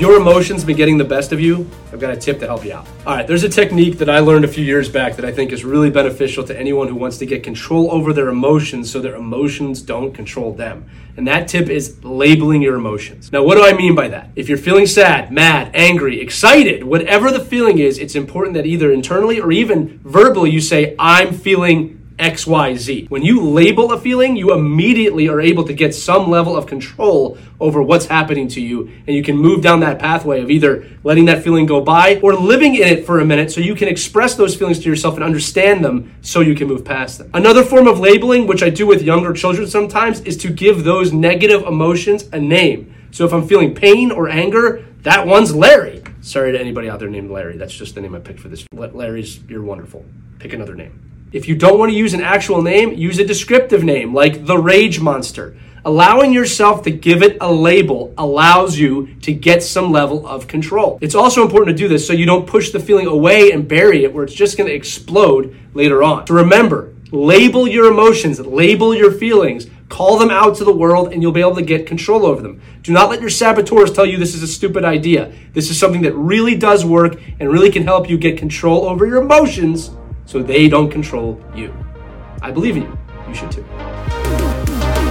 your emotions been getting the best of you, I've got a tip to help you out. All right, there's a technique that I learned a few years back that I think is really beneficial to anyone who wants to get control over their emotions so their emotions don't control them. And that tip is labeling your emotions. Now, what do I mean by that? If you're feeling sad, mad, angry, excited, whatever the feeling is, it's important that either internally or even verbally you say, I'm feeling XYZ. When you label a feeling, you immediately are able to get some level of control over what's happening to you, and you can move down that pathway of either letting that feeling go by or living in it for a minute so you can express those feelings to yourself and understand them so you can move past them. Another form of labeling, which I do with younger children sometimes, is to give those negative emotions a name. So if I'm feeling pain or anger, that one's Larry. Sorry to anybody out there named Larry. That's just the name I picked for this. Larry's, you're wonderful. Pick another name. If you don't want to use an actual name, use a descriptive name like the Rage Monster. Allowing yourself to give it a label allows you to get some level of control. It's also important to do this so you don't push the feeling away and bury it where it's just going to explode later on. So remember, label your emotions, label your feelings, call them out to the world, and you'll be able to get control over them. Do not let your saboteurs tell you this is a stupid idea. This is something that really does work and really can help you get control over your emotions so they don't control you. I believe in you. You should too.